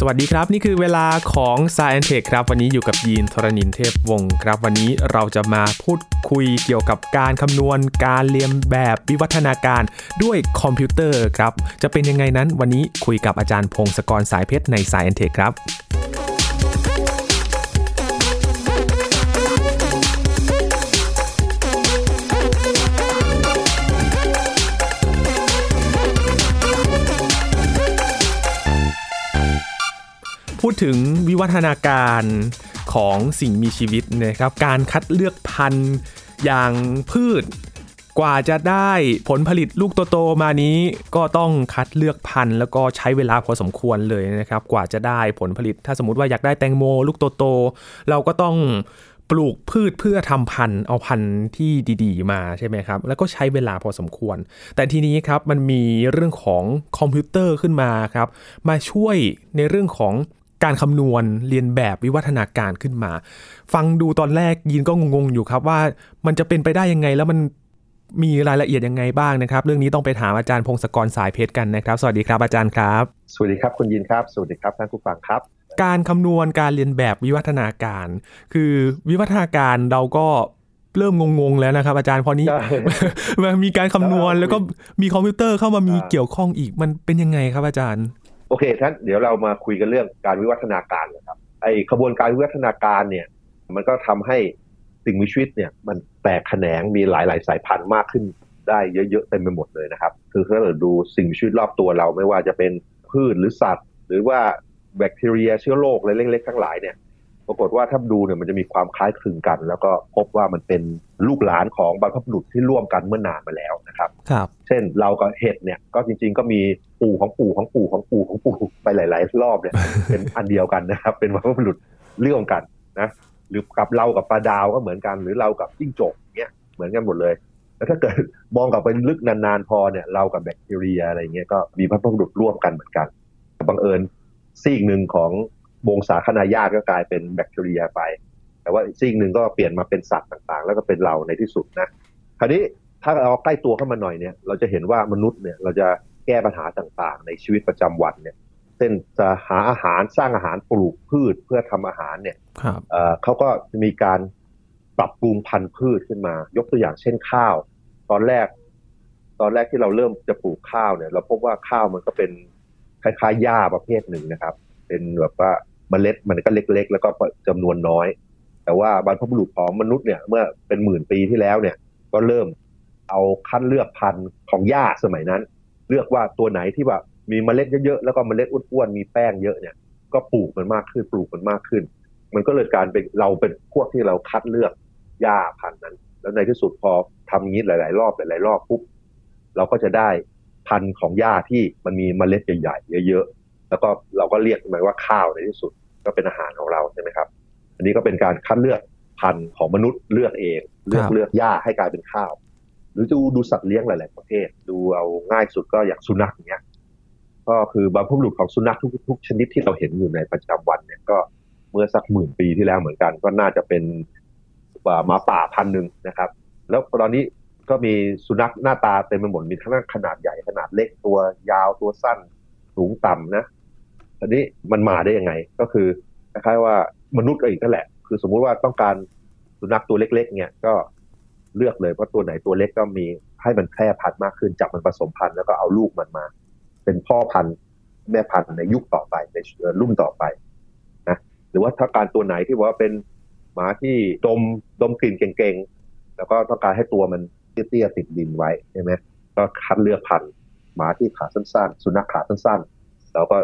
สวัสดีครับ นี่คือเวลาของ Science Tech ครับ วันนี้อยู่กับยีนทรณินเทพวงศ์ครับ วันนี้เราจะมาพูดคุยเกี่ยวกับการคำนวณการเรียนแบบวิวัฒนาการด้วยคอมพิวเตอร์ครับ จะเป็นยังไงนั้นวันนี้คุยกับอาจารย์พงศกรสายเพชรใน Science Tech ครับ พูดถึงวิวัฒนาการของสิ่งมีชีวิตนะครับ การคัดเลือกพันธุ์อย่างพืช กว่าจะได้ผลผลิตลูกโตๆมานี้ ก็ต้องคัดเลือกพันธุ์ แล้วก็ใช้เวลาพอสมควรเลยนะครับ กว่าจะได้ผลผลิต ถ้าสมมติว่าอยากได้แตงโมลูกโตๆเราก็ต้องปลูกพืชเพื่อทำพันธุ์เอาพันธุ์ที่ดีๆ มาใช่ไหมครับ แล้วก็ใช้เวลาพอสมควร แต่ทีนี้ครับมันมีเรื่องของคอมพิวเตอร์ขึ้นมาครับ มาช่วยในเรื่องของ การคำนวณเรียนแบบวิวัฒนาการขึ้นมา ฟังดูตอนแรกยินก็งงๆอยู่ครับว่ามันจะเป็นไปได้ยังไงแล้วมันมีรายละเอียดยังไงบ้างนะครับ เรื่องนี้ต้องไปถามอาจารย์พงศกรสายเพชรกันนะครับ สวัสดีครับอาจารย์ครับ สวัสดีครับคุณยินครับ สวัสดีครับท่านผู้ฟังครับ การคำนวณการเรียนแบบวิวัฒนาการ คือวิวัฒนาการเราก็เริ่มงงๆแล้วนะครับ อาจารย์พอนี้ใช่มันมีการคำนวณใช่แล้วก็มีคอมพิวเตอร์เข้ามามีอ่าเกี่ยวข้องอีกมันเป็นยังไงครับอาจารย์ โอเคท่านเดี๋ยวเรามาคุยกันเรื่องการวิวัฒนาการนะครับ ไอ้ขบวนการวิวัฒนาการเนี่ย มันก็ทำให้สิ่งมีชีวิตเนี่ย มันแตกแขนงมีหลาย ๆ สายพันธุ์มากขึ้นได้เยอะ ๆ เต็มไปหมดเลยนะครับ คือถ้าเราดูสิ่งมีชีวิตรอบตัวเราไม่ว่าจะเป็นพืชหรือสัตว์ หรือว่าแบคทีเรียเชื้อโรคอะไรเล็กๆทั้งหลายเนี่ย ปรากฏว่าถ้าดูเนี่ยมันจะมีความคล้ายคลึงกัน แล้วก็พบว่ามันเป็นลูกหลานของบรรพบุรุษที่ร่วมกันเมื่อนานมาแล้วนะครับครับ เช่นเรากับเห็ดเนี่ยก็จริง ๆ ก็มีปู่ของปู่ของปู่ของปู่ของปู่ไปหลาย ๆ รอบเนี่ยเป็นอันเดียวกันนะครับ เป็นบรรพบุรุษเรื่องกันนะหรือกับเรากับปลาดาวก็เหมือนกัน หรือเรากับจิ้งจกเนี่ยเหมือนกันหมดเลยแล้วถ้าเกิดมองกลับไปลึกนานๆพอเนี่ยเรากับแบคทีเรียอะไรเงี้ยก็มีบรรพบุรุษร่วมกันเหมือนกันบังเอิญซีกหนึ่งของ วงศาคณาญาติก็กลายเป็นแบคทีเรียไป แต่ว่าอีกซีกหนึ่งก็เปลี่ยนมาเป็นสัตว์ต่างๆ แล้วก็เป็นเราในที่สุดนะคราวนี้ถ้าเราใกล้ตัวเข้ามาหน่อยเนี่ย เราจะเห็นว่ามนุษย์เนี่ยเราจะแก้ปัญหาต่างๆ ในชีวิตประจำวันเนี่ยเช่นจะหาอาหารสร้างอาหารปลูกพืชเพื่อทำอาหารเนี่ยครับเอ่อเขาก็จะมีการปรับปรุงพันธุ์พืชขึ้นมา ยกตัวอย่างเช่นข้าว ตอนแรก ตอนแรกที่เราเริ่มจะปลูกข้าวเนี่ย เราพบว่าข้าวมันก็เป็นคล้ายๆหญ้าประเภทหนึ่งนะครับ เป็นแบบว่า เมล็ดมันก็เล็ก ๆ แล้วก็จำนวนน้อย แต่ว่าบรรพบุรุษของมนุษย์เนี่ยเมื่อเป็นหมื่นปีที่แล้วเนี่ยก็เริ่มเอาคัดเลือกพันธุ์ของหญ้าสมัยนั้น เลือกว่าตัวไหนที่แบบมีเมล็ดเยอะๆแล้วก็เมล็ดอ้วนๆมีแป้งเยอะเนี่ย ก็ปลูกมันมากขึ้นปลูกมันมากขึ้น มันก็เลยการเป็นเราเป็นพวกที่เราคัดเลือกหญ้าพันธุ์นั้น แล้วในที่สุดพอทำอย่างนี้หลาย ๆ รอบหลายๆรอบปุ๊บเราก็จะได้พันธุ์ของหญ้าที่มันมีเมล็ดใหญ่ๆเยอะๆ แล้วก็เราก็เรียกมันว่าข้าวในที่สุดก็เป็นอาหารของเราใช่ไหมครับ อันนี้ก็เป็นการคัดเลือกพันธุ์ของมนุษย์เลือกเอง เลือกครับเลือกหญ้าให้กลายเป็นข้าว หรือดูดูสัตว์เลี้ยงหลาย ๆ ประเภทดูเอาง่ายสุดก็อย่างสุนัขอย่างเงี้ยก็คือบรรพบุรุษของสุนัขทุกทุกชนิดที่เราเห็นอยู่ในประจำวันเนี่ยก็เมื่อสักหมื่นปีที่แล้วเหมือนกัน ก็น่าจะเป็นอ่าหมาป่าพันธุ์หนึ่งนะครับ แล้วตอนนี้ก็มีสุนัขหน้าตาเต็มไปหมดมีทั้งขนาดใหญ่ขนาดเล็กตัวยาวตัวสั้นสูงต่ำนะ อันนี้มันมาได้ยังไง ก็คือคล้ายๆว่ามนุษย์ก็อีกนั่นแหละ คือสมมุติว่าต้องการสุนัขตัวเล็ก ๆ เนี่ยก็เลือกเลยว่าตัวไหนตัวเล็กก็มีให้มันแพร่พันธุ์มากขึ้นจับมันผสมพันธุ์แล้วก็เอาลูกมันมา เป็นพ่อพันธุ์แม่พันธุ์ในยุคต่อไปในรุ่นต่อไปนะหรือว่าถ้าการตัวไหนที่ว่าเป็นหมาที่ดมดมกลิ่นเก่งๆแล้วก็ต้องการให้ตัวมันเตี้ยๆติดดินไว้ใช่ไหมก็คัดเลือกพันธุ์หมาที่ขาสั้นๆ สุนัขขาสั้นๆแล้วก็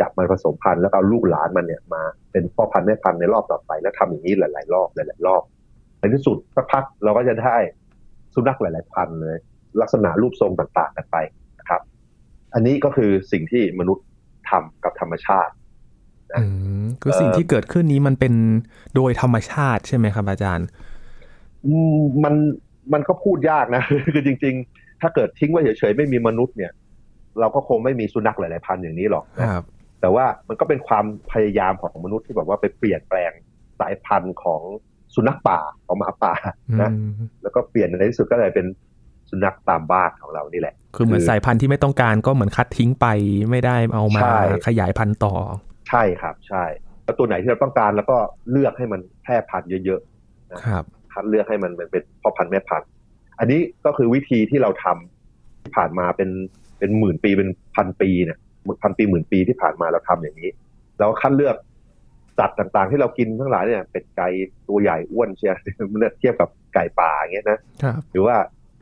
จับมันผสมพันธุ์แล้วก็เอาลูกหลานมันเนี่ยมาเป็นพ่อพันธุ์แม่พันธุ์ในรอบต่อไป แล้วทำอย่างนี้หลาย ๆ รอบหลายๆรอบในที่สุดสักพักเราก็จะได้สุนัขหลาย ๆ พันธุ์เลย ลักษณะรูปทรงต่างๆกันไปนะครับ อันนี้ก็คือสิ่งที่มนุษย์ทำกับธรรมชาติอืมคือสิ่งที่เกิดขึ้นนี้มันเป็นโดยธรรมชาติใช่ไหมครับ อาจารย์อืมมันมันก็พูดยากนะคือจริง ๆ ถ้าเกิดทิ้งไว้เฉยๆไม่มีมนุษย์เนี่ย เราก็คงไม่มีสุนัขหลายๆพันธุ์อย่างนี้หรอกคนะรับ แต่ว่ามันก็เป็นความพยายามของมนุษย์ที่แบบว่าไปเปลี่ยนแปลงสายพันธุ์ของสุนัขป่าของหมาป่านะอืมแล้วก็เปลี่ยนในที่สุดก็เลยเป็นสุนัขตามบ้านของเรานี่แหละ คือเหมือนสายพันธุ์ที่ไม่ต้องการก็เหมือนคัดทิ้งไปไม่ได้เอามาใช่ขยายพันธุ์ต่อ ใช่ครับใช่แล้วตัวไหนที่เราต้องการแล้วก็เลือกให้มันแพร่พันธุ์เยอะครับๆคัดเลือกให้มันเป็นพ่อพันธุ์แม่พันธุ์อันนี้ก็คือวิธีที่เราทำที่ผ่านมาเป็นเป็นหมื่นปีเป็นพันปีเนี่ย พันปีหมื่นปีที่ผ่านมาเราทำอย่างนี้ เราคัดเลือกสัตว์ต่างๆ ที่เรากินทั้งหลายเนี่ยเป็ดไก่ตัวใหญ่อ้วนเชียร์เมื่อเทียบกับไก่ป่าอย่างเงี้ยนะครับหรือว่า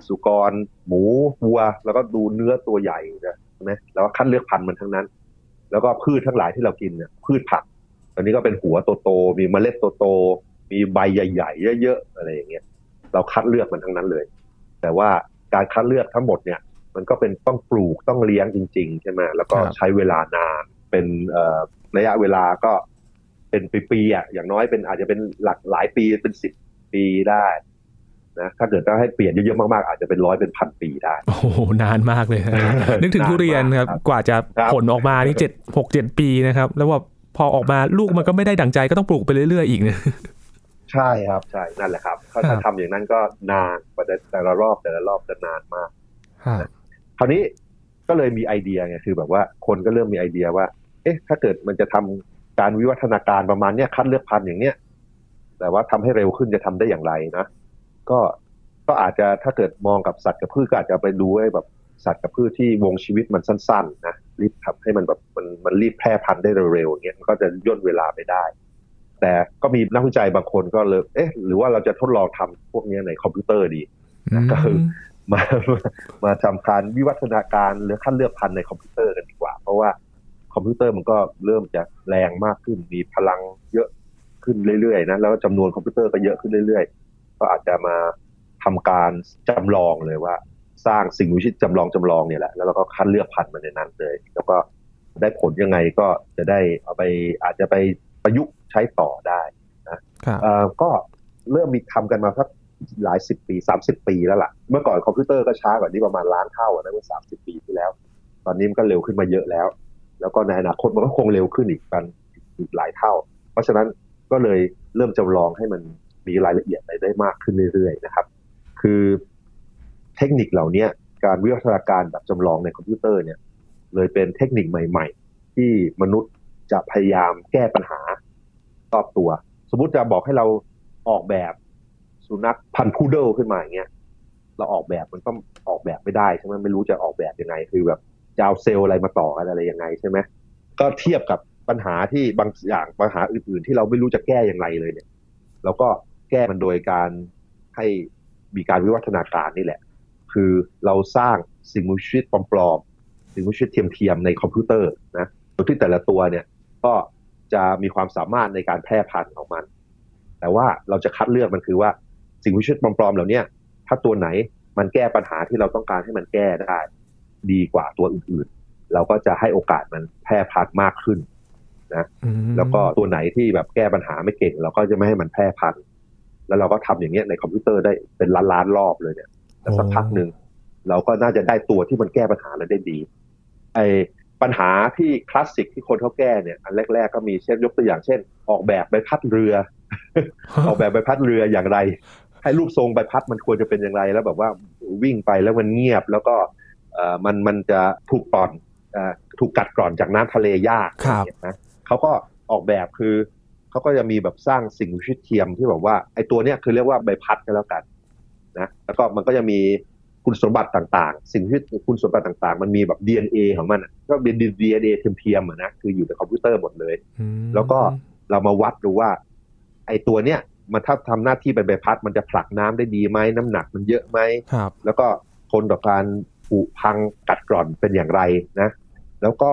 สุกร หมูวัว แล้วก็ดูเนื้อตัวใหญ่นะใช่ไหมแล้วก็คัดเลือกพันธุ์มันทั้งนั้น แล้วก็พืชทั้งหลายที่เรากินเนี่ยพืชผักตอนนี้ก็เป็นหัวโตๆมีเมล็ดโตๆมีใบใหญ่ๆเยอะๆอะไรอย่างเงี้ยเราคัดเลือกมันทั้งนั้นเลย แต่ว่าการคัดเลือกทั้งหมดเนี่ย มันก็เป็นต้องปลูกต้องเลี้ยงจริง ๆ ใช่ไหมแล้วก็ใช้เวลานานเป็นเอ่อระยะเวลาก็เป็นปีๆอะอย่างน้อยเป็นอาจจะเป็นหลักหลายปีเป็นสิบปีได้นะถ้าเกิดต้องให้เปลี่ยนเยอะๆมากๆ อาจจะเป็นร้อยเป็นพันปีได้ โอ้โห นานมากเลยนะนึกถึงทุเรียนครับครับกว่าจะครับผลออกมานี่เจ็ดหกเจ็ดปีนะครับ แล้วว่าพอออกมาลูกมันก็ไม่ได้ดั่งใจก็ต้องปลูกไปเรื่อยๆอีกเนี่ยใช่ครับใช่นั่นแหละครับถ้าครัถ้าบทำอย่างนั้นก็นานกว่าจะแต่ละรอบแต่ละรอบจะนานมาก คราวนี้ก็เลยมีไอเดียไงคือแบบว่าคนก็เริ่มมีไอเดียว่า เอ๊ะ ถ้าเกิดมันจะทำการวิวัฒนาการประมาณเนี้ยคัดเลือกพันธุ์อย่างเนี้ยแต่ว่าทำให้เร็วขึ้นจะทำได้อย่างไรนะก็ก็อาจจะถ้าเกิดมองกับสัตว์กับพืชก็อาจจะไปดูให้แบบสัตว์กับพืชที่วงชีวิตมันสั้นๆนะรีบทำให้มันแบบมันมันรีบแพร่พันธุ์ได้เร็วๆอย่างเงี้ยมันก็จะย่นเวลาไปได้ แต่ก็มีนักวิจัยบางคนก็เลยเอ๊ะ หรือว่าเราจะทดลองทำพวกนี้ในคอมพิวเตอร์ดีก็คือ มามาทำการวิวัฒนาการหรือขั้นเลือกพันธุ์ในคอมพิวเตอร์กันดีกว่า เพราะว่าคอมพิวเตอร์มันก็เริ่มจะแรงมากขึ้นมีพลังเยอะขึ้นเรื่อยๆนะแล้วก็จำนวนคอมพิวเตอร์ก็เยอะขึ้นเรื่อยๆ ก็อาจจะมาทำการจำลองเลยว่า สร้างสิ่งมีชีวิตจำลองจำลองเนี่ยแหละแล้วเราก็คัดเลือกพันธุ์มันในนั้นเลย แล้วก็ได้ผลยังไงก็จะได้เอาไปอาจจะไปประยุกต์ใช้ต่อได้ครับเอ่อก็เริ่มมีทำกันมาสัก หลายสิบปีสามสิบปีแล้วล่ะ เมื่อก่อนคอมพิวเตอร์ก็ช้ากว่านี้ประมาณล้านเท่าอะนะเมื่อสามสิบปีที่แล้ว ตอนนี้มันก็เร็วขึ้นมาเยอะแล้ว แล้วก็ในอนาคตมันก็คงเร็วขึ้นอีกกันอีกหลายเท่า เพราะฉะนั้นก็เลยเริ่มจำลองให้มันมีรายละเอียดอะไรได้มากขึ้นเรื่อยๆนะครับ คือเทคนิคเหล่านี้การวิวัฒนาการแบบจำลองในคอมพิวเตอร์เนี่ย เลยเป็นเทคนิคใหม่ ๆ ที่มนุษย์จะพยายามแก้ปัญหารอบตัว สมมติจะบอกให้เราออกแบบ สุนัขพันธุ์พุดเดิลขึ้นมาอย่างเงี้ยเราออกแบบมันก็ออกแบบไม่ได้ใช่ไหมไม่รู้จะออกแบบยังไง คือแบบจะเอาเซลล์อะไรมาต่อกันอะไรยังไงใช่ไหมก็เทียบกับปัญหาที่บางอย่างปัญหาอื่น ๆ ที่เราไม่รู้จะแก้อย่างไรเลยเนี่ยเราก็แก้มันโดยการให้มีการวิวัฒนาการนี่แหละ คือเราสร้างสิ่งมีชีวิตปลอมๆสิ่งมีชีวิตเทียมๆในคอมพิวเตอร์นะโดยที่แต่ละตัวเนี่ยก็จะมีความสามารถในการแพร่พันธุ์ของมัน แต่ว่าเราจะคัดเลือกมันคือว่า สิ่งมีชีวิตปลอมๆเหล่านี้ถ้าตัวไหนมันแก้ปัญหาที่เราต้องการให้มันแก้ได้ ดีกว่าตัวอื่นๆ เราก็จะให้โอกาสมันแพร่พันธุ์มากขึ้นอืมแล้วก็ตัวไหนที่แบบแก้ปัญหาไม่เก่ง เราก็จะไม่ให้มันแพร่พันธุ์แล้วเราก็ทำอย่างเงี้ยในคอมพิวเตอร์ได้เป็นล้านล้านๆรอบเลยเนี่ยแล้วสักพักหนึ่งเราก็น่าจะได้ตัวที่มันแก้ปัญหาเราได้ดี ไอปัญหาที่คลาสสิกที่คนเขาแก้เนี่ยอันแรก ๆ ก็มีเช่นยกตัวอย่างเช่น ออกแบบใบพัดเรือ ออกแบบใบพัดเรืออย่างไร ให้รูปทรงใบพัดมันควรจะเป็นอย่างไร แล้วแบบว่าวิ่งไปแล้วมันเงียบ แล้วก็เอ่อมันมันจะถูกกร่อนเอ่อถูกกัดกร่อนจากน้ำทะเลยากครับอย่างเงี้ยนะเขาก็ออกแบบคือเขาก็จะมีแบบสร้างสิ่งมีชีวิตเทียมที่แบบว่าไอ้ตัวเนี้ยคือเรียกว่าใบพัดก็แล้วกันนะแล้วก็มันก็จะมีคุณสมบัติต่างๆ สิ่งที่คุณสมบัติต่างๆ มันมีแบบ DNA ของมันอะก็เป็น DNA เทียมๆอะนะคืออยู่ในคอมพิวเตอร์หมดเลยอืมแล้วก็เรามาวัดดูว่า ไอ้ตัวเนี้ย มันถ้าทำหน้าที่เป็นใบพัด มันจะผลักน้ำได้ดีไหมน้ำหนักมันเยอะไหมครับแล้วก็ทนต่อการผุพังกัดกร่อนเป็นอย่างไรนะ แล้วก็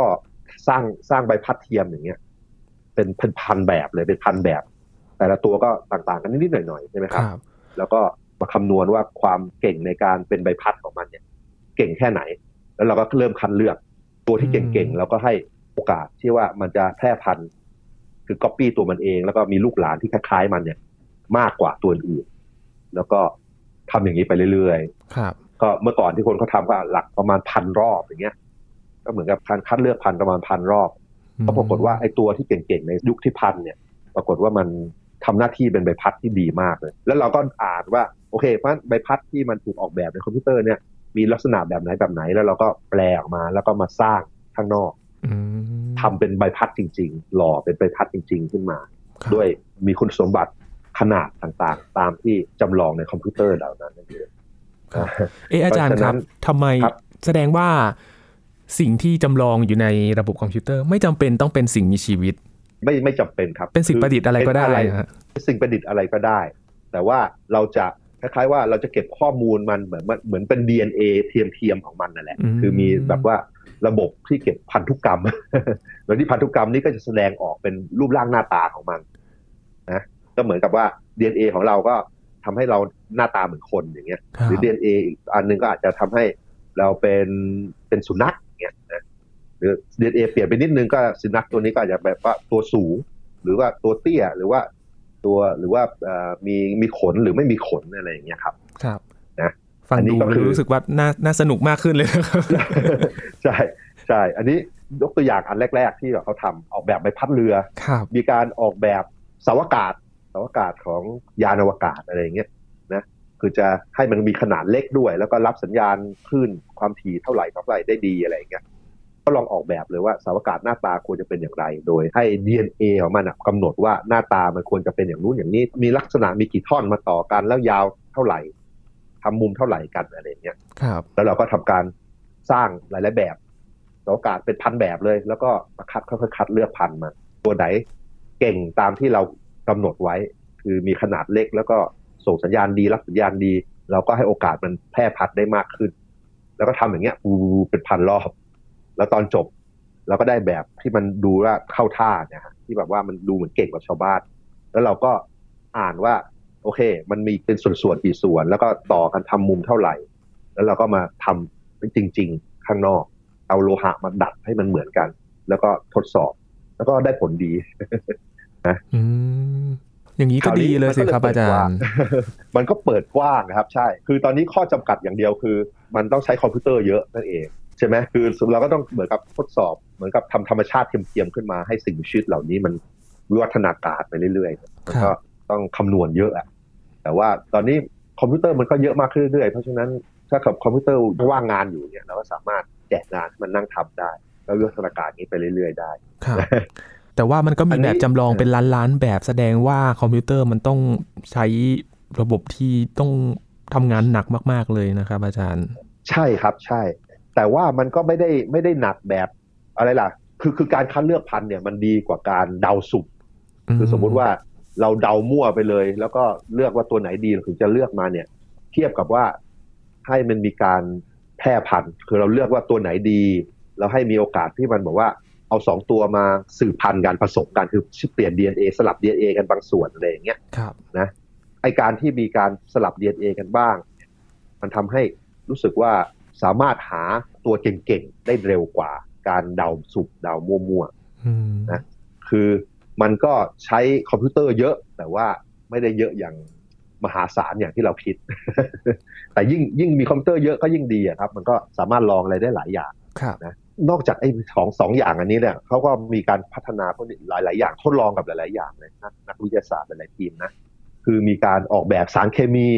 สร้างสร้างใบพัดเทียมอย่างเงี้ย เป็นเป็นพันแบบเลยเป็นพันแบบ แต่ละตัวก็ต่างๆกันนิดๆหน่อยๆใช่ไหมคครับรับ แล้วก็มาคำนวณว่าความเก่งในการเป็นใบพัดของมันเนี่ย เก่งแค่ไหน แล้วเราก็เริ่มคัดเลือก ตัวที่เก่งๆเราก็ให้โอกาสที่ว่ามันจะแพร่พันธุ์คือก๊อปปี้ตัวมันเอง แล้วก็มีลูกหลานที่คล้ายๆมันเนี่ย มากกว่าตัวอื่น แล้วก็ทำอย่างนี้ไปเรื่อยๆครับ ก็เมื่อก่อนที่คนเขาทำก็หลักประมาณพันรอบอย่างเงี้ย ก็เหมือนกับการคัดเลือกพันประมาณพันรอบก็ปรากฏว่าไอ้ตัวที่เก่งๆในยุคที่พันเนี่ย ปรากฏว่ามันทำหน้าที่เป็นใบพัดที่ดีมากเลย แล้วเราก็อ่านว่าโอเคเพราะใบพัดที่มันถูกออกแบบในคอมพิวเตอร์เนี่ยมีลักษณะแบบไหนแบบไหนแล้วเราก็แปลออกมาแล้วก็มาสร้างข้างนอกอืมททำเป็นใบพัดจริง ๆ หล่อเป็นใบพัดจริง ๆ ขึ้นมาครับด้วยมีคุณสมบัติ ขนาดต่างๆ ตามที่จำลองในคอมพิวเตอร์เหล่านั้นนั่นเองครับเอออาจารย์เพราะฉะคนั้รับนทำไมครับแสดงว่าสิ่งที่จำลองอยู่ในระบบคอมพิวเตอร์ ไม่จำเป็นต้องเป็นสิ่งมีชีวิต ไม่ไม่จำเป็นครับ เป็นสิ่งประดิษฐ์อะไรก็ได้เป็นนะฮะสิ่งประดิษฐ์อะไรก็ได้ แต่ว่าเราจะคล้ายๆว่าเราจะเก็บข้อมูลมันเหมือนเหมือนเป็น DNA เทียมๆของมันนั่นแหละอืมคือมีแบบว่าระบบที่เก็บพันธุกรรมโดยที่พันธุกรรมนี้ก็จะแสดงออกเป็นรูปร่างหน้าตาของมันนะ ก็เหมือนกับว่า DNA ของเราก็ทำให้เราหน้าตาเหมือนคนอย่างเงี้ยครับหรือ DNA อีกอันหนึงก็อาจจะทำให้เราเป็นเป็นสุนัขอย่างเงี้ยนะหรือ DNA เปลี่ยนไปนิดนึงก็สุนัขตัวนี้ก็อาจจะแบบว่าตัวสูง หรือว่าตัวเตี้ยหรือว่าตัวหรือว่าเอ่อมีมีขนหรือไม่มีขนอะไรอย่างเงี้ยครับครับนะฟังอันนี้ดูก็คือรู้สึกว่าน่าน่าสนุกมากขึ้นเลยนะครับใช่ใช่อันนี้ยกตัวอย่างอันแรก ๆ ที่แบบเขาทำออกแบบใบพัดเรือครับมีการออกแบบเสาวกาศ เสาวกาศของยานอวกาศอะไรอย่างเงี้ยนะคือจะให้มันมีขนาดเล็กด้วย แล้วก็รับสัญญาณคลื่นความถี่เท่าไหร่เท่าไหร่ได้ดีอะไรอย่างเงี้ยก็ลองออกแบบเลยว่าสาวกาศหน้าตาควรจะเป็นอย่างไร โดยให้ DNA ของมันอะกำหนดว่าหน้าตามันควรจะเป็นอย่างนู้นอย่างนี้ มีลักษณะมีกี่ท่อนมาต่อกันแล้วยาวเท่าไหร่ทำมุมเท่าไหร่กันอะไรเงี้ยครับ แล้วเราก็ทำการสร้างหลาย ๆ แบบสาวกาศเป็นพันแบบเลย แล้วก็มาคัดค่อยๆคัดเลือกพันมา ตัวไหนเก่งตามที่เรา กำหนดไว้ คือมีขนาดเล็กแล้วก็ส่งสัญญาณดีรับสัญญาณดี เราก็ให้โอกาสมันแพร่พัดได้มากขึ้น แล้วก็ทำอย่างเงี้ยอูเป็นพันรอบแล้วตอนจบเราก็ได้แบบที่มันดูว่าเข้าท่าเนี่ยฮะที่แบบว่ามันดูเหมือนเก่งกว่าชาวบ้าน แล้วเราก็อ่านว่า โอเค มันมีเป็นส่วนๆกี่ส่วน แล้วก็ต่อกันทำมุมเท่าไหร่ แล้วเราก็มาทำเป็นจริง ๆ ข้างนอก เอาโลหะมาดัดให้มันเหมือนกัน แล้วก็ทดสอบ แล้วก็ได้ผลดี อืมอย่างนี้ก็ดีเลยสิครับอาจารย์มันก็เปิดกว้างนะครับ ใช่ คือตอนนี้ข้อจำกัดอย่างเดียวคือ มันต้องใช้คอมพิวเตอร์เยอะนั่นเองใช่ไหมคือเราก็ต้องเหมือนกับทดสอบเหมือนกับทำธรรมชาติเทียมๆขึ้นมาให้สิ่งมีชีวิตเหล่านี้มันวิวัฒนาการไปเรื่อยๆมันก็ต้องคำนวณเยอะอะแต่ว่าตอนนี้คอมพิวเตอร์มันก็เยอะมากขึ้นเรื่อยๆเพราะฉะนั้นถ้ากับคอมพิวเตอร์ว่างงานอยู่เนี่ยเราก็สามารถแจกงานให้มันนั่งทำได้ แล้ววิวัฒนาการนี้ไปเรื่อยๆได้ครับ แต่ว่ามันก็อันนี้มีแบบจำลองเป็นล้านๆแบบแสดงว่าคอมพิวเตอร์มันต้องใช้ระบบที่ต้องทำงานหนักมาก ๆเลยนะครับ อาจารย์ ใช่ครับใช่ แต่ว่ามันก็ไม่ได้ไม่ได้หนักแบบอะไรล่ะ คือคือการคัดเลือกพันธุ์เนี่ยมันดีกว่าการเดาสุ่มคือสมมุติว่าเราเดามั่วไปเลย แล้วก็เลือกว่าตัวไหนดีเราถึงจะเลือกมาเนี่ย เทียบกับว่าให้มันมีการแพร่พันธุ์ คือเราเลือกว่าตัวไหนดี เราให้มีโอกาสที่มันบอกว่า เอาสองตัวมาสืบพันธุ์กันผสมกันคือเปลี่ยน DNA สลับ DNA กันบางส่วนอะไรอย่างเงี้ยครับนะไอการที่มีการสลับ DNA กันบ้าง มันทำให้รู้สึกว่าสามารถหาตัวเก่งๆ ได้เร็วกว่าการเดาสุ่มเดามั่วอืมนะๆคือมันก็ใช้คอมพิวเตอร์เยอะ แต่ว่าไม่ได้เยอะอย่างมหาศาลอย่างที่เราคิด แต่ยิ่งยิ่งมีคอมพิวเตอร์เยอะก็ยิ่งดีอะครับ มันก็สามารถลองอะไรได้หลายอย่างครับ นอกจากไอ้สองสองอย่างอันนี้เนี่ยเขาก็มีการพัฒนาพวกนี้หลาย ๆ อย่างทดลองกับหลาย ๆ อย่างเลยนะนักวิทยาศาสตร์หลายทีมนะคือมีการออกแบบสารเคมี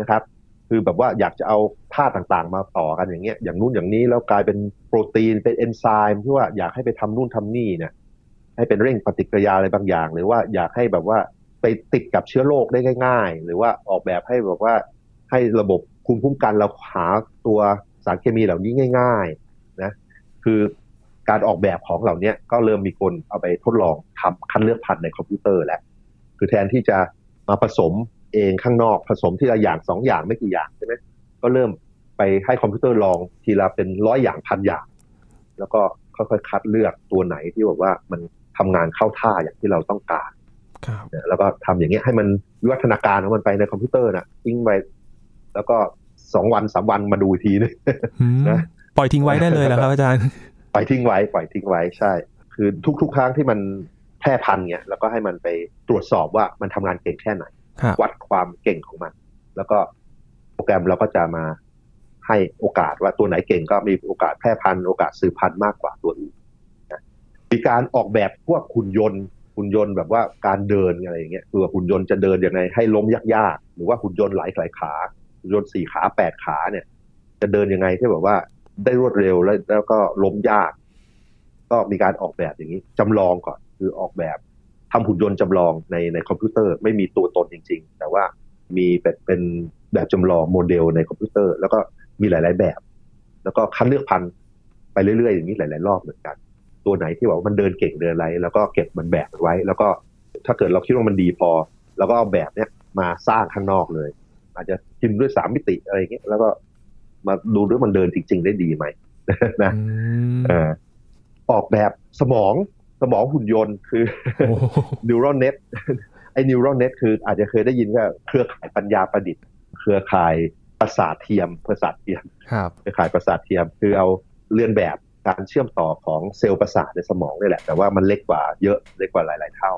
นะครับ คือแบบว่าอยากจะเอาธาตุต่าง ๆ มาต่อกันอย่างเงี้ยอย่างนู้นอย่างนี้แล้วกลายเป็นโปรตีนเป็นเอนไซม์ที่ว่าอยากให้ไปทำนู่นทำนี่เนี่ยให้เป็นเร่งปฏิกิริยาอะไรบางอย่าง หรือว่าอยากให้แบบว่าไปติดกับเชื้อโรคได้ง่าย ๆ หรือว่าออกแบบให้แบบว่าให้ระบบภูมิคุ้มกันเราหาตัวสารเคมีเหล่านี้ง่าย ๆ คือการออกแบบของเหล่านี้ก็เริ่มมีคนเอาไปทดลองทำคัดเลือกพันธุ์ในคอมพิวเตอร์แล้วคือแทนที่จะมาผสมเองข้างนอกผสมทีละอย่างสองอย่างไม่กี่อย่างใช่ไหมก็เริ่มไปให้คอมพิวเตอร์ลองทีละเป็นร้อยอย่างพันอย่าง แล้วก็ค่อยๆคัดเลือกตัวไหนที่แบบว่ามันทำงานเข้าท่าอย่างที่เราต้องการครับนะแล้วก็ทำอย่างเงี้ยให้มันวิวัฒนาการของมันไปในคอมพิวเตอร์นะทิ้งไปแล้วก็สองวันสามวันมาดูอีกทีนึงอืมนะ ปล่อยทิ้งไว้ได้เลยแล้วครับอาจารย์ ปล่อยทิ้งไว้ ปล่อยทิ้งไว้ใช่ คือทุก ๆ ครั้งที่มันแพร่พันธุ์เนี่ยแล้วก็ให้มันไปตรวจสอบว่ามันทำงานเก่งแค่ไหนครับวัดความเก่งของมัน แล้วก็โปรแกรมเราก็จะมาให้โอกาสว่าตัวไหนเก่งก็มีโอกาสแพร่พันธุ์โอกาสสืบพันธุ์มากกว่าตัวอื่นนะมีการออกแบบพวกหุ่นยนต์หุ่นยนต์แบบว่าการเดินอะไรอย่างเงี้ยคือว่าหุ่นยนต์จะเดินยังไงให้ล้มยากๆหรือว่าหุ่นยนต์หลายหลายๆขาหุ่นยนต์สี่ขาแปดขาเนี่ย จะเดินยังไงที่แบบว่า ได้รวดเร็วแล้วแล้วก็ล้มยาก ก็มีการออกแบบอย่างนี้จำลองก่อน คือออกแบบทำหุ่นยนต์จำลองในในคอมพิวเตอร์ ไม่มีตัวตนจริง ๆ แต่ว่ามีเป็นเป็นแบบจำลองโมเดลในคอมพิวเตอร์ แล้วก็มีหลาย ๆแบบ แล้วก็คัดเลือกพันธุ์ไปเรื่อย ๆ อย่างนี้หลาย ๆ รอบเหมือนกัน ตัวไหนที่บอกว่ามันเดินเก่งเดินอะไรแล้วก็เก็บมันแบบไว้ แล้วก็ถ้าเกิดเราคิดว่ามันดีพอ แล้วก็เอาแบบเนี้ยมาสร้างข้างนอกเลย อาจจะกินด้วยสามมิติอะไรเงี้ยแล้วก็ มาดูด้วยมันเดินจริง ๆ ได้ดีไหมนะอืมเอ่อออกแบบสมองสมองหุ่นยนต์คือโอ้ neural net ไอ้ neural net คืออาจจะเคยได้ยินว่าเครือข่ายปัญญาประดิษฐ์ เครือข่ายประสาทเทียมประสาทเทียมครับเครือข่ายประสาทเทียม คือเอาเลียนแบบการเชื่อมต่อของเซลล์ประสาทในสมองนี่แหละ แต่ว่ามันเล็กกว่าเยอะเล็กกว่าหลาย ๆ เท่า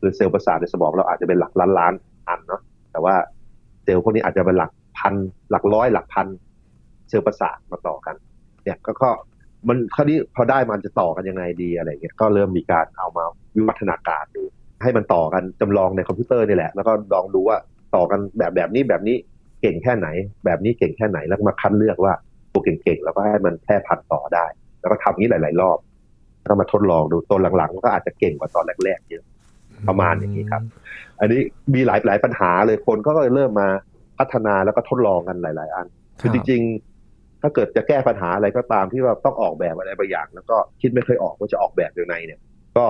คือเซลล์ประสาทในสมองเราอาจจะเป็นหลักล้านล้านอันเนาะแต่ว่าเซลล์พวกนี้อาจจะเป็นหลักพันหลักร้อยหลักพัน เซลล์ประสาทมาต่อกัน เนี่ยก็ก็มันคราวนี้พอได้มันจะต่อกันยังไงดีอะไรเงี้ยก็เริ่มมีการเอามาวิวัฒนาการดู ให้มันต่อกันจำลองในคอมพิวเตอร์นี่แหละ แล้วก็ลองดูว่าต่อกันแบบแบบนี้แบบนี้เก่งแค่ไหน แบบนี้เก่งแค่ไหนแล้วก็มาคัดเลือกว่าตัวเก่งๆแล้วก็ให้มันแพร่พันธุ์ต่อได้ แล้วก็ทำอย่างนี้หลาย ๆ รอบแล้วก็มาทดลองดูตัวหลังๆก็อาจจะเก่งกว่าตอนแรกๆเยอะประมาณอย่างนี้ครับ อันนี้มีหลายหลายปัญหาเลยคนก็เลยเริ่มมาพัฒนาแล้วก็ทดลองกันหลาย ๆ อันคือจริงๆ ถ้าเกิดจะแก้ปัญหาอะไรก็ตามที่ว่าต้องออกแบบอะไรบางอย่าง แล้วก็คิดไม่เคยออกว่าจะออกแบบยังไงเนี่ย ก็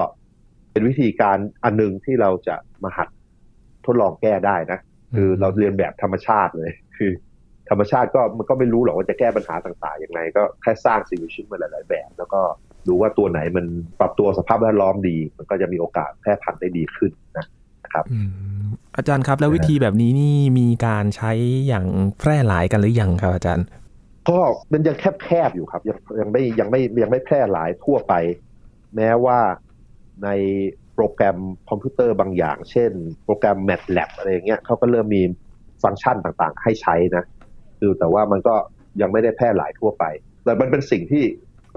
เป็นวิธีการอันหนึงที่เราจะมาหัดทดลองแก้ได้นะคือเราเรียนแบบธรรมชาติเลย คือ ธรรมชาติก็มันก็ไม่รู้หรอกว่าจะแก้ปัญหาต่างๆอยังไงก็แค่สร้างสิ่งมีชีวิตมาหลาย ๆ แบบ แล้วก็ดูว่าตัวไหนมันปรับตัวสภาพแวดล้อมดี มันก็จะมีโอกาสแพร่พันธุ์ได้ดีขึ้นนะอืมอาจารย์ครับแล้ววิธีแบบนี้นี่มีการใช้อย่างแพร่หลายกันหรือยังครับอาจารย์ ก็มันยังแคบๆอยู่ครับ ยังยังไม่ยังไม่ยังไม่แพร่หลายทั่วไป แม้ว่าในโปรแกรมคอมพิวเตอร์บางอย่าง เช่น โปรแกรม MATLAB อะไรอย่างเงี้ยเขาก็เริ่มมีฟังก์ชันต่างๆ ให้ใช้นะคือแต่ว่ามันก็ยังไม่ได้แพร่หลายทั่วไป แต่มันเป็นสิ่งที่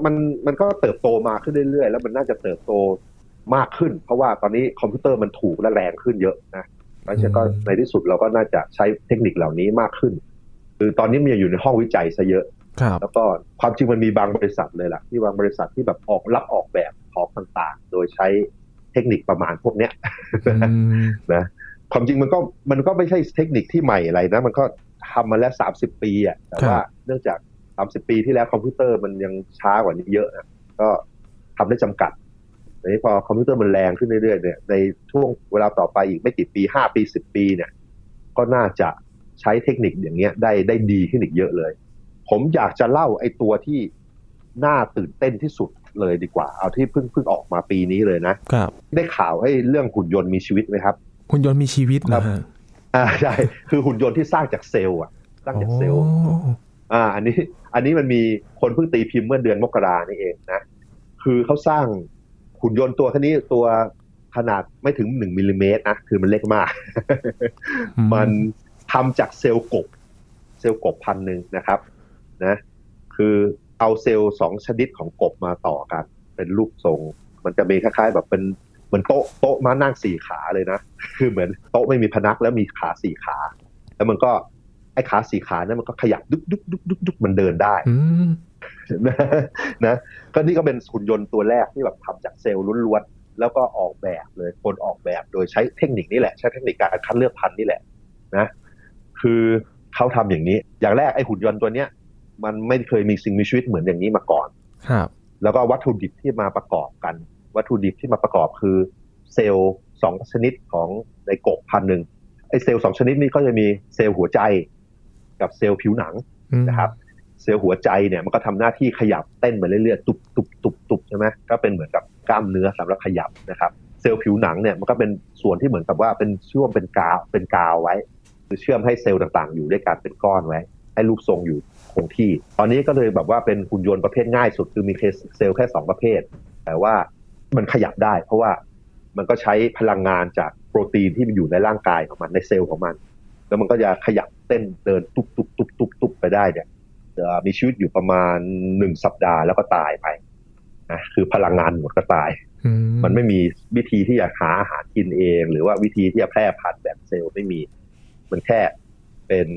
มันมันก็เติบโตมาขึ้นเรื่อยๆ แล้วมันน่าจะเติบโตมากขึ้น เพราะว่าตอนนี้คอมพิวเตอร์มันถูกและแรงขึ้นเยอะนะเพราะฉะนั้นก็ในที่สุดเราก็น่าจะใช้เทคนิคเหล่านี้มากขึ้น คือตอนนี้มันยังอยู่ในห้องวิจัยซะเยอะครับแล้วก็ความจริงมันมีบางบริษัทเลยล่ะ ที่บางบริษัทที่แบบออกรับออกแบบของต่างๆ โดยใช้เทคนิคประมาณพวกเนี้ยอืมนะความจริงมันก็มันก็ไม่ใช่เทคนิคที่ใหม่อะไรนะ มันก็ทำมาแล้วสามสิบปีอะแต่ว่าเนื่องจากสามสิบปีที่แล้วคอมพิวเตอร์มันยังช้ากว่านี้เยอะนะก็ทำได้จำกัดแต่นี้พอคอมพิวเตอร์มันแรงขึ้นเรื่อยๆเนี่ยในช่วงเวลาต่อไปอีกไม่กี่ปีห้าปีสิบปีเนี่ย ก็น่าจะ ใช้เทคนิคอย่างเงี้ยได้ได้ดีขึ้นอีกเยอะเลย ผมอยากจะเล่าไอ้ตัวที่น่าตื่นเต้นที่สุดเลยดีกว่า เอาที่เพิ่งเพิ่งออกมาปีนี้เลยนะครับ ได้ข่าวไอ้เรื่องหุ่นยนต์มีชีวิตไหมครับหุ่นยนต์มีชีวิตนะฮะอ่าใช่คือหุ่นยนต์ที่สร้างจากเซลล์อะสร้างจากเซลล์โอ้อ่า อันนี้ อันนี้มันมีคนเพิ่งตีพิมพ์เมื่อเดือนมกรานี่เองนะ คือเขาสร้างหุ่นยนต์ตัวแค่นี้ตัวขนาดไม่ถึงหนึ่งมิลลิเมตรนะ คือมันเล็กมากอืมัน ทำจากเซลล์กบ เซลล์กบพันธุ์หนึ่งนะครับนะคือเอาเซลล์สองชนิดของกบมาต่อกัน เป็นรูปทรง มันจะมีคล้ายๆ แบบเป็นเหมือนโต๊ะโต๊ะมานั่งสี่ขาเลยนะ คือเหมือนโต๊ะไม่มีพนักแล้วมีขาสี่ขา แล้วมันก็ไอ้ขาสี่ขานั้นมันก็ขยับดุกดุกดุกดุกดุกมันเดินได้อืมนะนะก็นี่ก็เป็นหุ่นยนต์ตัวแรกที่แบบทำจากเซลล์ล้วนๆแล้วก็ออกแบบเลยคนออกแบบโดยใช้เทคนิคนี่แหละ ใช้เทคนิคการคัดเลือกพันธุ์นี่แหละนะ คือเขาทำอย่างนี้ อย่างแรกไอ้หุ่นยนต์ตัวเนี้ย มันไม่เคยมีสิ่งมีชีวิตเหมือนอย่างนี้มาก่อน ครับ แล้วก็วัตถุดิบที่มาประกอบกัน วัตถุดิบที่มาประกอบคือ เซลล์สองชนิดของในกบพันธุ์หนึ่งไอ้เซลล์สองชนิดนี้ก็จะมีเซลล์หัวใจกับเซลล์ผิวหนังอืมนะครับเซลล์หัวใจเนี่ยมันก็ทำหน้าที่ขยับเต้นไปเรื่อยๆตุบตุบตุบตุบใช่ไหมก็เป็นเหมือนกับกล้ามเนื้อสำหรับขยับนะครับ เซลล์ผิวหนังเนี่ยมันก็เป็นส่วนที่เหมือนกับว่าเป็นช่วงเป็นกาวเป็นกาวไว้ คือเชื่อมให้เซลล์ต่างๆ อยู่ด้วยกันเป็นก้อนไว้ ให้รูปทรงอยู่คงที่ ตอนนี้ก็เลยแบบว่าเป็นหุ่นยนต์ประเภทง่ายสุด คือมีเซลล์แค่สองประเภท แต่ว่ามันขยับได้ เพราะว่ามันก็ใช้พลังงานจากโปรตีนที่มันอยู่ในร่างกายของมันในเซลล์ของมัน แล้วมันก็จะขยับเต้นเดินตุบตุบตุบตุบตุบไปได้เนี่ยเอ่อมีชีวิตอยู่ประมาณหนึ่งสัปดาห์แล้วก็ตายไปนะคือพลังงานหมดก็ตายอืมันไม่มีวิธีที่จะหาอาหารกินเอง หรือว่าวิธีที่จะแพร่พันธุ์แบบเซลล์ไม่มี มันแค่เป็น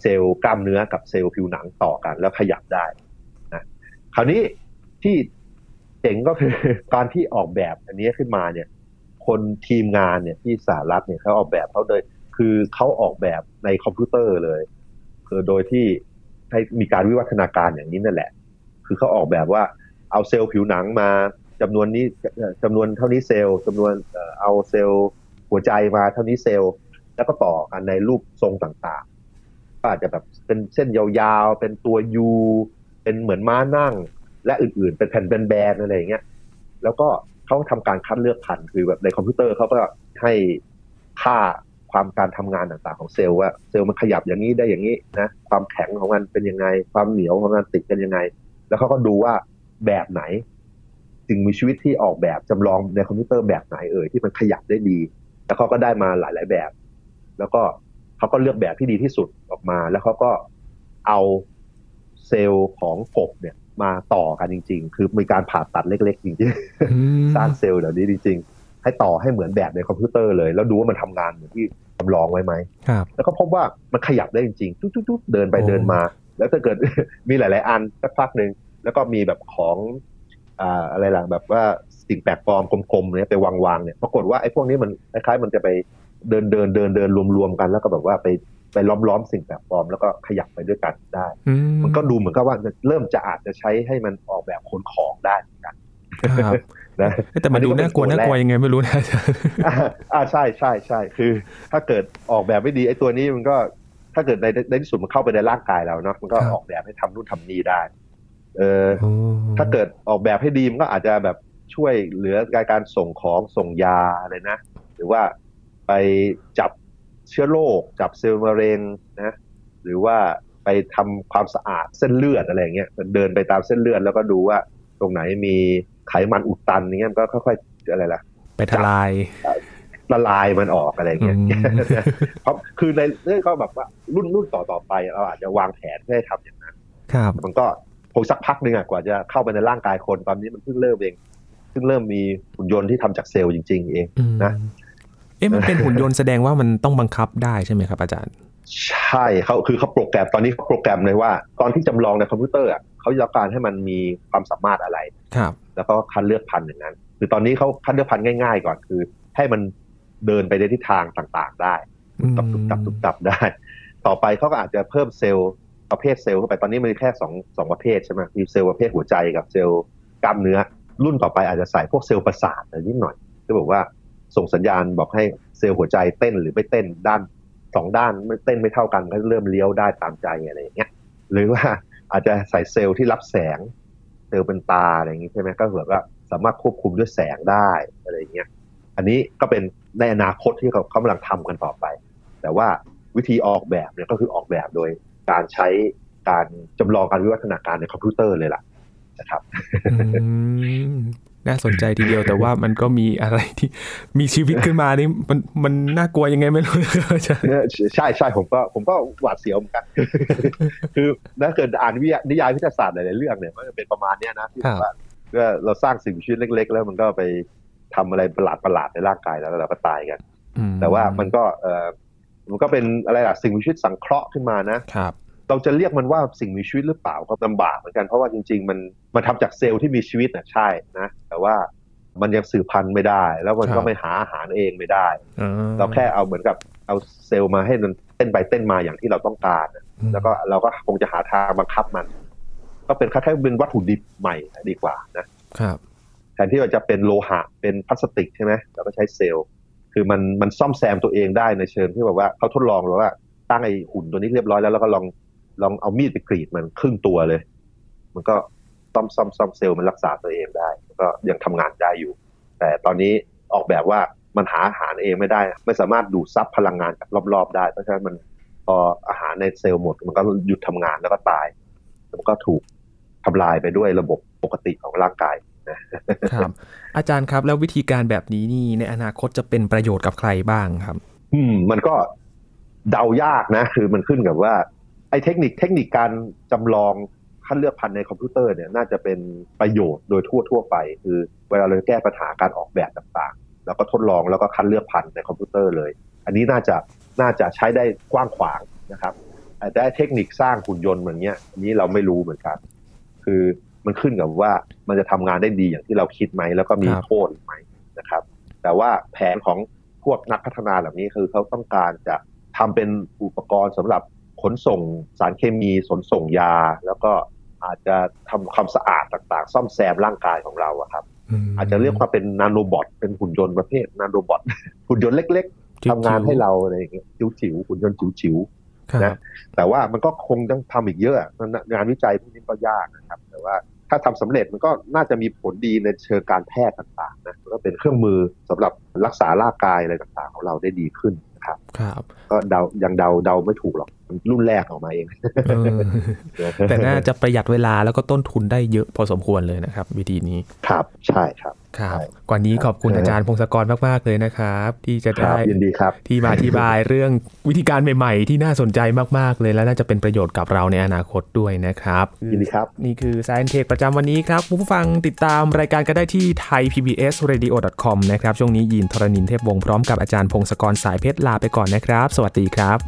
เซลล์กล้ามเนื้อกับเซลล์ผิวหนังต่อกันแล้วขยับได้นะคราวนี้ที่เจ๋งก็คือการที่ออกแบบอันนี้ขึ้นมาเนี่ย คนทีมงานเนี่ยที่สหรัฐเนี่ยเขาออกแบบเขาโดยคือเขาออกแบบในคอมพิวเตอร์เลย คือโดยที่ให้มีการวิวัฒนาการอย่างนี้นั่นแหละ คือเขาออกแบบว่าเอาเซลล์ผิวหนังมาจำนวนนี้จำนวนเท่านี้เซลล์จำนวนเอาเซลล์หัวใจมาเท่านี้เซลล์ แล้วก็ต่อกันในรูปทรงต่างๆ ก็อาจจะแบบเป็นเส้นยาวๆ เป็นตัว U เป็นเหมือนม้านั่ง และอื่นๆ เป็นแผ่นแบนๆอะไรอย่างเงี้ย แล้วก็เขาทำการคัดเลือกพันธุ์คือแบบในคอมพิวเตอร์เขาก็ให้ค่าความการทำงานต่างๆของเซลล์ว่าเซลล์มันขยับอย่างนี้ได้อย่างนี้นะความแข็งของมันเป็นยังไง ความเหนียวของมันติดเป็นยังไง แล้วเขาก็ดูว่าแบบไหนสิ่งมีชีวิตที่ออกแบบจำลองในคอมพิวเตอร์แบบไหนเอ่ยที่มันขยับได้ดี แล้วเขาก็ได้มาหลาย ๆ แบบ แล้วก็เขาก็เลือกแบบที่ดีที่สุดออกมา แล้วเขาก็เอาเซลล์ของกบเนี่ยมาต่อกันจริง ๆ คือมีการผ่าตัดเล็ก ๆ จริงๆสร้างเซลล์เหล่านี้จริง ๆ ให้ต่อให้เหมือนแบบในคอมพิวเตอร์เลย แล้วดูว่ามันทำงานเหมือนที่จำลองไว้ไหมครับแล้วก็พบว่ามันขยับได้จริงๆทุกๆเดินไปเดินมา แล้วถ้าเกิดมีหลาย ๆ อันสักพักหนึ่งแล้วก็มีแบบของอ่าอะไรล่ะแบบว่าสิ่งแปลกปลอมกลมๆเนี่ยไปวางๆเนี่ยปรากฏว่าไอ้พวกนี้มันคล้ายๆมันจะไป เดินเดินเดินเดินรวมๆกัน แล้วก็แบบว่าไปไปล้อมๆสิ่งแปลกปลอมแล้วก็ขยับไปด้วยกันได้ มันก็ดูเหมือนกับว่าเริ่มจะอาจจะใช้ให้มันออกแบบขนของได้เหมือนกันนะแต่มาดูน่ากลัวน่ากลัวยังไงไม่รู้นะอ่าใช่ใช่ใช่คือ ถ้าเกิดออกแบบไม่ดีไอ้ตัวนี้มันก็ถ้าเกิดในในที่สุดมันเข้าไปในร่างกายเราเนาะมันก็ออกแบบให้ทำนู่นทำนี่ได้ เออ ถ้าเกิดออกแบบให้ดีมันก็อาจจะแบบช่วยเหลือการส่งของส่งยาอะไรนะ หรือว่า ไปจับเชื้อโรคจับเซลล์มะเร็งนะหรือว่าไปทำความสะอาดเส้นเลือดอะไรเงี้ยเดินไปตามเส้นเลือดแล้วก็ดูว่าตรงไหนมีไขมันอุดตันเงี้ยมันก็ค่อยๆอะไรล่ะ ไปทลายละลายมันออกอะไรเงี้ยเพราะคือในเรื่องก็แบบว่ารุ่นรุ่นต่อต่อไปเราอาจจะวางแผนเพื่อให้ทำอย่างนั้นครับ มันก็คงสักพักหนึ่งอะกว่าจะเข้าไปในร่างกายคนตอนนี้มันเพิ่งเริ่มเองเพิ่งเริ่มมีหุ่นยนต์ที่ทำจากเซลล์จริง ๆ เองนะเอ๊ะมันเป็นหุ่นยนต์แสดงว่ามันต้องบังคับได้ใช่ไหมครับ อาจารย์ ใช่เขาคือเขาโปรแกรมตอนนี้เขาโปรแกรมเลยว่า ตอนที่จำลองในคอมพิวเตอร์อะเขาต้องการให้มันมีความสามารถอะไรครับ แล้วก็คัดเลือกพันธุ์อย่างนั้น คือตอนนี้เขาคัดเลือกพันธุ์ง่าย ๆ ก่อนคือ ให้มันเดินไปในทิศทางต่างๆ ได้ตับตุบตับตุบตับได้ ต่อไปเขาก็อาจจะเพิ่มเซลล์ประเภทเซลล์เข้าไปตอนนี้มันมีแค่สองสองประเภทใช่ไหมมีเซลล์ประเภทหัวใจกับเซลล์กล้ามเนื้อ รุ่นต่อไปอาจจะใส่พวกเซลล์ประสาทอะไรนิดหน่อยที่บอกว่า ส่งสัญญาณบอกให้เซลล์หัวใจเต้นหรือไม่เต้นด้านสองด้านไม่เต้นไม่เท่ากันก็เริ่มเลี้ยวได้ตามใจอะไรอย่างเงี้ยหรือว่าอาจจะใส่เซลล์ที่รับแสงเซลล์เป็นตาอะไรอย่างงี้ใช่ไหมก็แบบว่าสามารถควบคุมด้วยแสงได้อะไรอย่างเงี้ยอันนี้ก็เป็นในอนาคตที่เขาเขากำลังทำกันต่อไป แต่ว่าวิธีออกแบบเนี่ยก็คือออกแบบโดยการใช้การจำลองการวิวัฒนาการในคอมพิวเตอร์เลยล่ะนะครับ น่าสนใจทีเดียวแต่ว่ามันก็มีอะไรที่มีชีวิตขึ้นมานี่มันมันน่ากลัวยังไงไม่รู้ใช่ใช่ใช่ผมก็ผมก็หวาดเสียวเหมือนกัน คือถ้าเกิดอ่านวิทยานิยายวิทยาศาสตร์หลายๆเรื่องเนี่ยมันจะเป็นประมาณเนี้ยนะที่ว่าเราสร้างสิ่งชีวิตเล็ก ๆ แล้วมันก็ไปทำอะไรประหลาดประหลาดในร่างกายแล้วเราก็ตายกันแต่ว่ามันก็เออมันก็เป็นอะไรล่ะสิ่งมีชีวิตสังเคราะห์ขึ้นมานะครับ เราจะเรียกมันว่าสิ่งมีชีวิตหรือเปล่าก็ลำบากเหมือนกันเพราะว่าจริง ๆ มันมันทำจากเซลล์ที่มีชีวิตนะใช่นะแต่ว่ามันยังสืบพันธุ์ไม่ได้ แล้วมันก็ไม่หาอาหารเองไม่ได้เราแค่เอาเหมือนกับเอาเซลล์มาให้มันเต้นไปเต้นมาอย่างที่เราต้องการ แล้วก็เราก็คงจะหาทางบังคับมัน ก็เป็นคล้ายๆเป็นวัตถุดิบใหม่ดีกว่านะครับแทนที่เราจะเป็นโลหะเป็นพลาสติกใช่ไหมเราก็ใช้เซลล์ คือมันมันซ่อมแซมตัวเองได้ในเชิงที่แบบว่าเขาทดลองหรือว่าตั้งไอ้หุ่นตัวนี้เรียบร้อยแล้วแล้วก็ลอง ลองเอามีดไปกรีดมันครึ่งตัวเลย มันก็ซ่อมซ่อมซ่อมเซลล์มันรักษาตัวเองได้ก็ยังทำงานได้อยู่ แต่ตอนนี้ออกแบบว่ามันหาอาหารเองไม่ได้ ไม่สามารถดูดซับพลังงานจากรอบๆ ได้ เพราะฉะนั้นมันพออาหารในเซลล์หมด มันก็หยุดทำงานแล้วก็ตาย มันก็ถูกทำลายไปด้วยระบบปกติของร่างกายครับอาจารย์ครับแล้ววิธีการแบบนี้นี่ในอนาคตจะเป็นประโยชน์กับใครบ้างครับ อืม มันก็เดายากนะ คือมันขึ้นกับว่าไอ้เทคนิคเทคนิคการจำลองคัดเลือกพันธุ์ในคอมพิวเตอร์เนี่ยน่าจะเป็นประโยชน์โดยทั่วทั่วไป คือเวลาเราแก้ปัญหาการออกแบบต่างๆ แล้วก็ทดลองแล้วก็คัดเลือกพันธุ์ในคอมพิวเตอร์เลย อันนี้น่าจะน่าจะใช้ได้กว้างขวางนะครับแต่เทคนิคสร้างหุ่นยนต์เหมือนเนี้ยอันนี้เราไม่รู้เหมือนกัน คือมันขึ้นกับว่ามันจะทำงานได้ดีอย่างที่เราคิดไหมแล้วก็มีโทษไหมนะครับ แต่ว่าแผนของพวกนักพัฒนาเหล่านี้คือเขาต้องการจะทำเป็นอุปกรณ์สำหรับ ขนส่งสารเคมีขนส่งยา แล้วก็อาจจะทำความสะอาดต่างๆ ซ่อมแซมร่างกายของเราอะครับมอาจจะเรียกว่าเป็นนาโนบอทเป็นหุ่นยนต์ประเภทนาโนบอทหุ่นยนต์เล็กๆจิ๋วๆทำงานให้เราอะไรอย่างเงี้ยจิ๋วๆหุ่นยนต์จิ๋วๆครับนะแต่ว่ามันก็คงต้องทำอีกเยอะมันงานวิจัยพวกนี้ก็ยากนะครับ แต่ว่าถ้าทำสำเร็จมันก็น่าจะมีผลดีในเชิงการแพทย์ต่างๆนะมันก็เป็นเครื่องมือสำหรับรักษาร่างกายอะไรต่างๆ ของเราได้ดีขึ้นนะครับครับก็เดายังเดาเดาไม่ถูกหรอกมัน รุ่นแรกออกมาเองเออแต่น่าจะประหยัดเวลาแล้วก็ต้นทุนได้เยอะพอสมควรเลยนะครับ วิธีนี้ครับใช่ครับครับใช่กว่านี้ขอบคุณครับอาจารย์พงศกรมาก ๆ เลยนะครับ ที่จะครัได้บยินดีครับ ที่มาอธิบายเรื่องวิธีการใหม่ ๆ ที่น่าสนใจมาก ๆ เลย และน่าจะเป็นประโยชน์กับเราในอนาคตด้วยนะครับยินดีครับ นี่คือ Science Tech ประจำวันนี้ครับคุณผู้ฟังติดตามรายการกันได้ที่ thaipbsradio.com นะครับช่วงนี้ยินทรณินเทพวงศ์พร้อมกับอาจารย์พงศกรสายเพชรลาไปก่อนนะครับ สวัสดีครับ